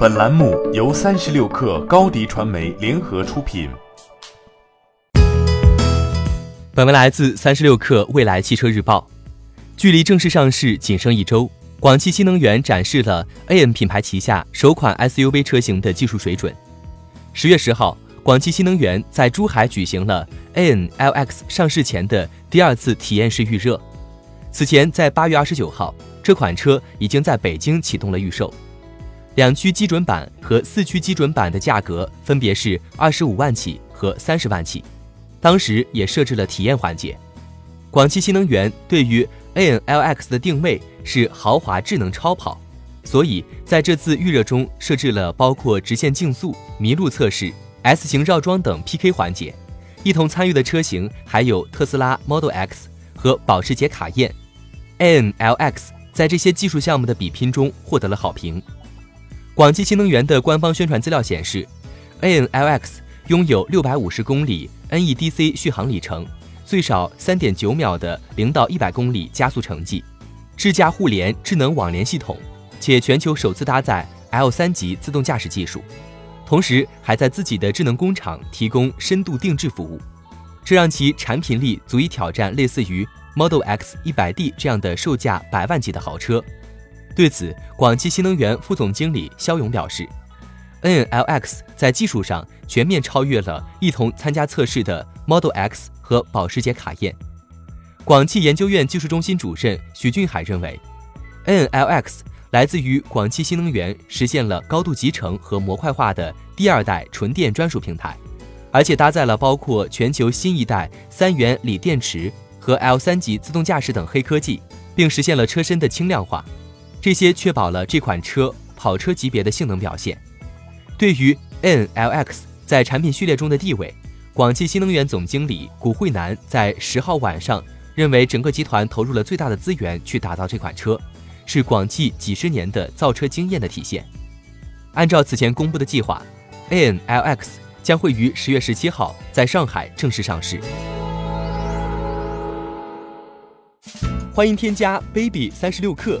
本栏目由三十六氪高低传媒联合出品。本文来自三十六氪未来汽车日报。距离正式上市仅剩一周，广汽新能源展示了 AN 品牌旗下首款 SUV 车型的技术水准。十月十号，广汽新能源在珠海举行了 AN LX 上市前的第二次体验式预热。此前，在八月二十九号，这款车已经在北京启动了预售。两驱基准版和四驱基准版的价格分别是二十五万起和三十万起，当时也设置了体验环节。广汽新能源对于 ANLX 的定位是豪华智能超跑，所以在这次预热中设置了包括直线竞速、麋鹿测试、S 型绕桩等 PK 环节。一同参与的车型还有特斯拉 Model X 和保时捷卡宴。ANLX 在这些技术项目的比拼中获得了好评。广汽新能源的官方宣传资料显示，ANLX 拥有六百五十公里 NEDC 续航里程，最少三点九秒的零到一百公里加速成绩，智驾互联智能网联系统，且全球首次搭载 L 三级自动驾驶技术，同时还在自己的智能工厂提供深度定制服务，这让其产品力足以挑战类似于 Model X 一百 D 这样的售价百万级的豪车。对此，广汽新能源副总经理肖勇表示，NLX 在技术上全面超越了一同参加测试的 Model X 和保时捷卡宴。广汽研究院技术中心主任徐俊海认为，NLX 来自于广汽新能源实现了高度集成和模块化的第二代纯电专属平台，而且搭载了包括全球新一代三元锂电池和 L 三级自动驾驶等黑科技，并实现了车身的轻量化。这些确保了这款车跑车级别的性能表现。对于 NLX 在产品序列中的地位，广汽新能源总经理谷慧南在十号晚上认为，整个集团投入了最大的资源去打造这款车，是广汽几十年的造车经验的体现。按照此前公布的计划，NLX 将会于十月十七号在上海正式上市。欢迎添加 baby 三十六克。